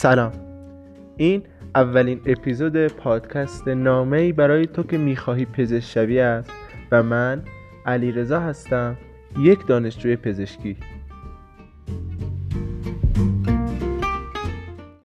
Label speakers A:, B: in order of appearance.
A: سلام. این اولین اپیزود پادکست نامهای برای تو که می‌خواهی پزشک شوی است و من علیرضا هستم یک دانشجوی پزشکی.